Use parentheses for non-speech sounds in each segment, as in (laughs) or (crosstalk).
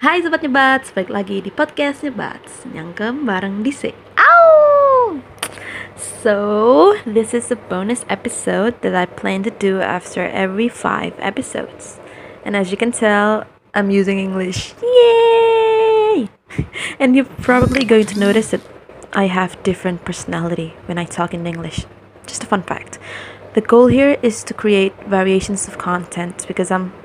Hai Sobat Nyebats, balik lagi di podcast Nyebats Nyangkem bareng Dise. Ow! So, this is a bonus episode that I plan to do after every five episodes. And as you can tell, I'm using English. Yay! (laughs) and you're probably going to notice that I have different personality when I talk in English. Just a fun fact. The goal here is to create variations of content because I'm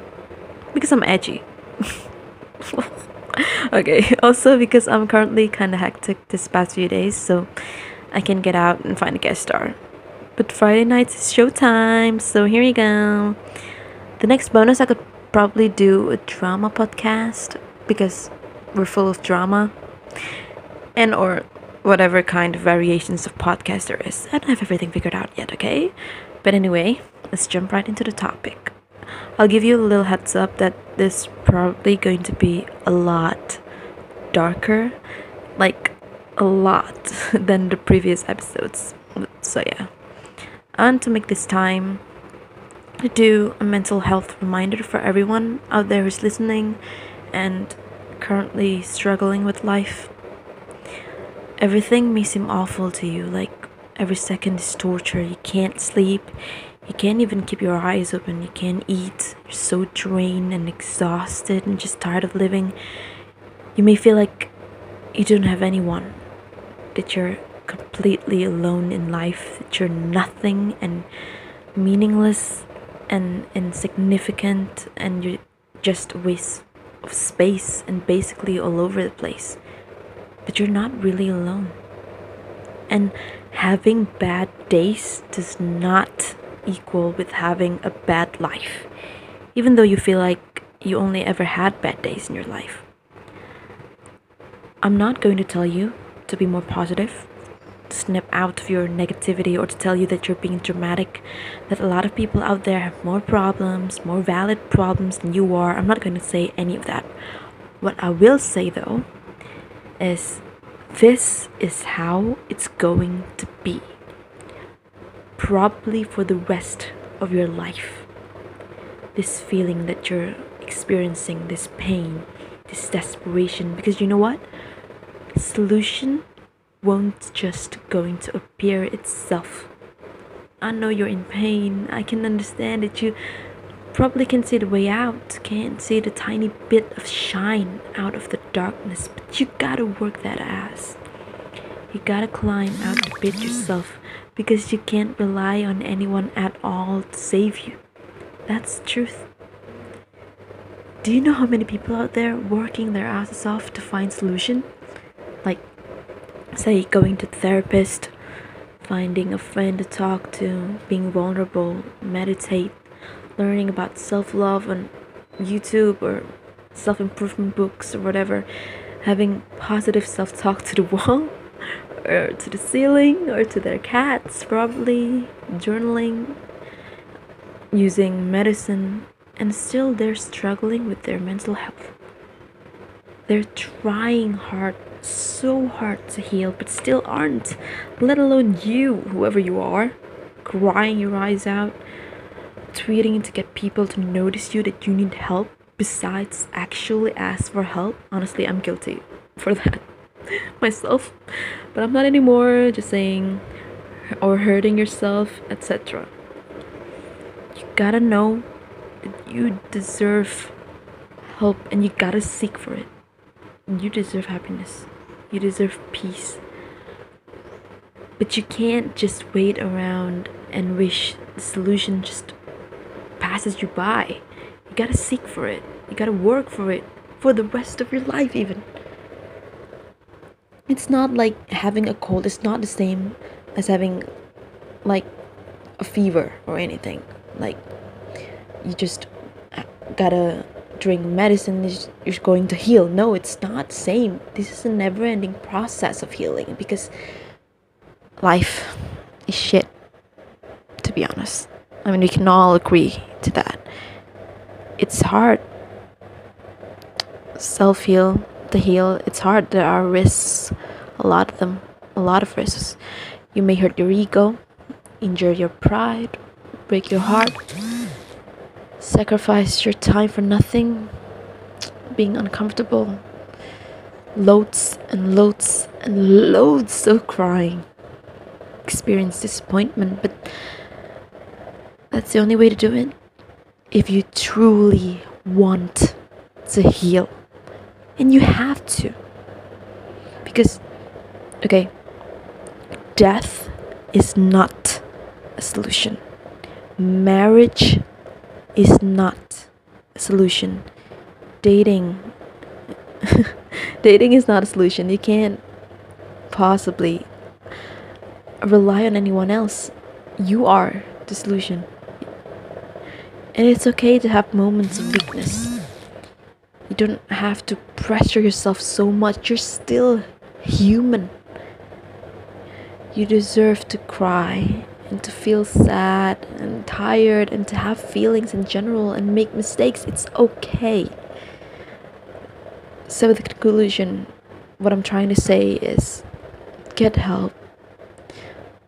because I'm edgy (laughs) (laughs) okay, also because I'm currently kind of hectic this past few days, so I can get out and find a guest star. But Friday nights is showtime, so here you go. The next bonus, I could probably do a drama podcast because we're full of drama, and or whatever kind of variations of podcast there is. I don't have everything figured out yet, okay? But anyway, let's jump right into the topic. I'll give you a little heads up that this probably going to be a lot darker, like a lot (laughs) than the previous episodes. So yeah. And to make this time to do a mental health reminder for everyone out there who's listening and currently struggling with life. Everything may seem awful to you, like every second is torture. You can't sleep, you can't even keep your eyes open. You can't eat. You're so drained and exhausted and just tired of living. You may feel like you don't have anyone, that you're completely alone in life, that you're nothing and meaningless and insignificant, and you're just a waste of space and basically all over the place. But you're not really alone. And having bad days does not equal with having a bad life, even though you feel like you only ever had bad days in your life. I'm not going to tell you to be more positive, to snap out of your negativity, or to tell you that you're being dramatic, that a lot of people out there have more problems, more valid problems than you are. I'm not going to say any of that. What I will say though is this is how it's going to be probably for the rest of your life. This feeling that you're experiencing, this pain, this desperation, because you know what? Solution won't just going to appear itself. I know you're in pain. I can understand that you probably can see the way out, can't see the tiny bit of shine out of the darkness, but you gotta work that ass. You gotta climb out the pit yourself because you can't rely on anyone at all to save you. That's truth. Do you know how many people out there working their asses off to find solution? Like say going to therapist, finding a friend to talk to, being vulnerable, meditate, learning about self-love on YouTube or self-improvement books or whatever, having positive self-talk to the (laughs) wall or to the ceiling or to their cats, probably journaling, using medicine, and still they're struggling with their mental health. They're trying hard, so hard to heal, but still aren't, let alone you, whoever you are, crying your eyes out, tweeting to get people to notice you that you need help besides actually ask for help. Honestly, I'm guilty for that. (laughs) myself, but I'm not anymore. Just saying, or hurting yourself, etc. You gotta know that you deserve help and you gotta seek for it. You deserve happiness, you deserve peace. But you can't just wait around and wish the solution just passes you by. You gotta seek for it, you gotta work for it for the rest of your life, even it's not like having a cold it's not the same as having like a fever or anything. Like you just uh, gotta drink medicine you're going to heal. No it's not same. This is a never ending process of healing because life is shit to be honest. I mean we can all agree to that. It's hard. Self heal to heal, it's hard. There are risks, a lot of them, a lot of risks. You may hurt your ego, injure your pride, break your heart, sacrifice your time for nothing. being uncomfortable. Loads and loads and loads of crying. Experience disappointment, but that's the only way to do it. If you truly want to heal, and you have to. Because, okay, death is not a solution. Marriage is not a solution. Dating (laughs) dating is not a solution. You can't possibly rely on anyone else. You are the solution. And it's okay to have moments of weakness. You don't have to pressure yourself so much. You're still human. You deserve to cry and to feel sad and tired and to have feelings in general and make mistakes. It's okay. So, the conclusion, what I'm trying to say is get help.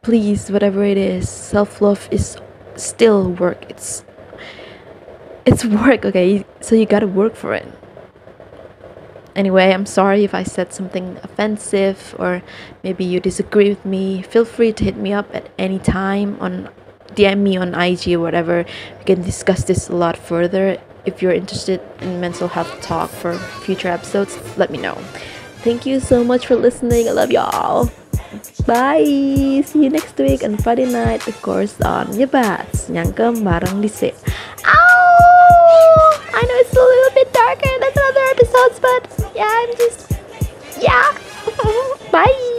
Please, whatever it is, self love is still work. It's it's work, okay? So you gotta work for it. Anyway, I'm sorry if I said something offensive or maybe you disagree with me. Feel free to hit me up at any time on DM me on IG or whatever. We can discuss this a lot further. If you're interested in mental health talk for future episodes, let me know. Thank you so much for listening. I love y'all. Bye. See you next week on Friday night, of course, on Nyebats. Nyangkem bareng di but yeah, I'm just, yeah. (laughs) Bye.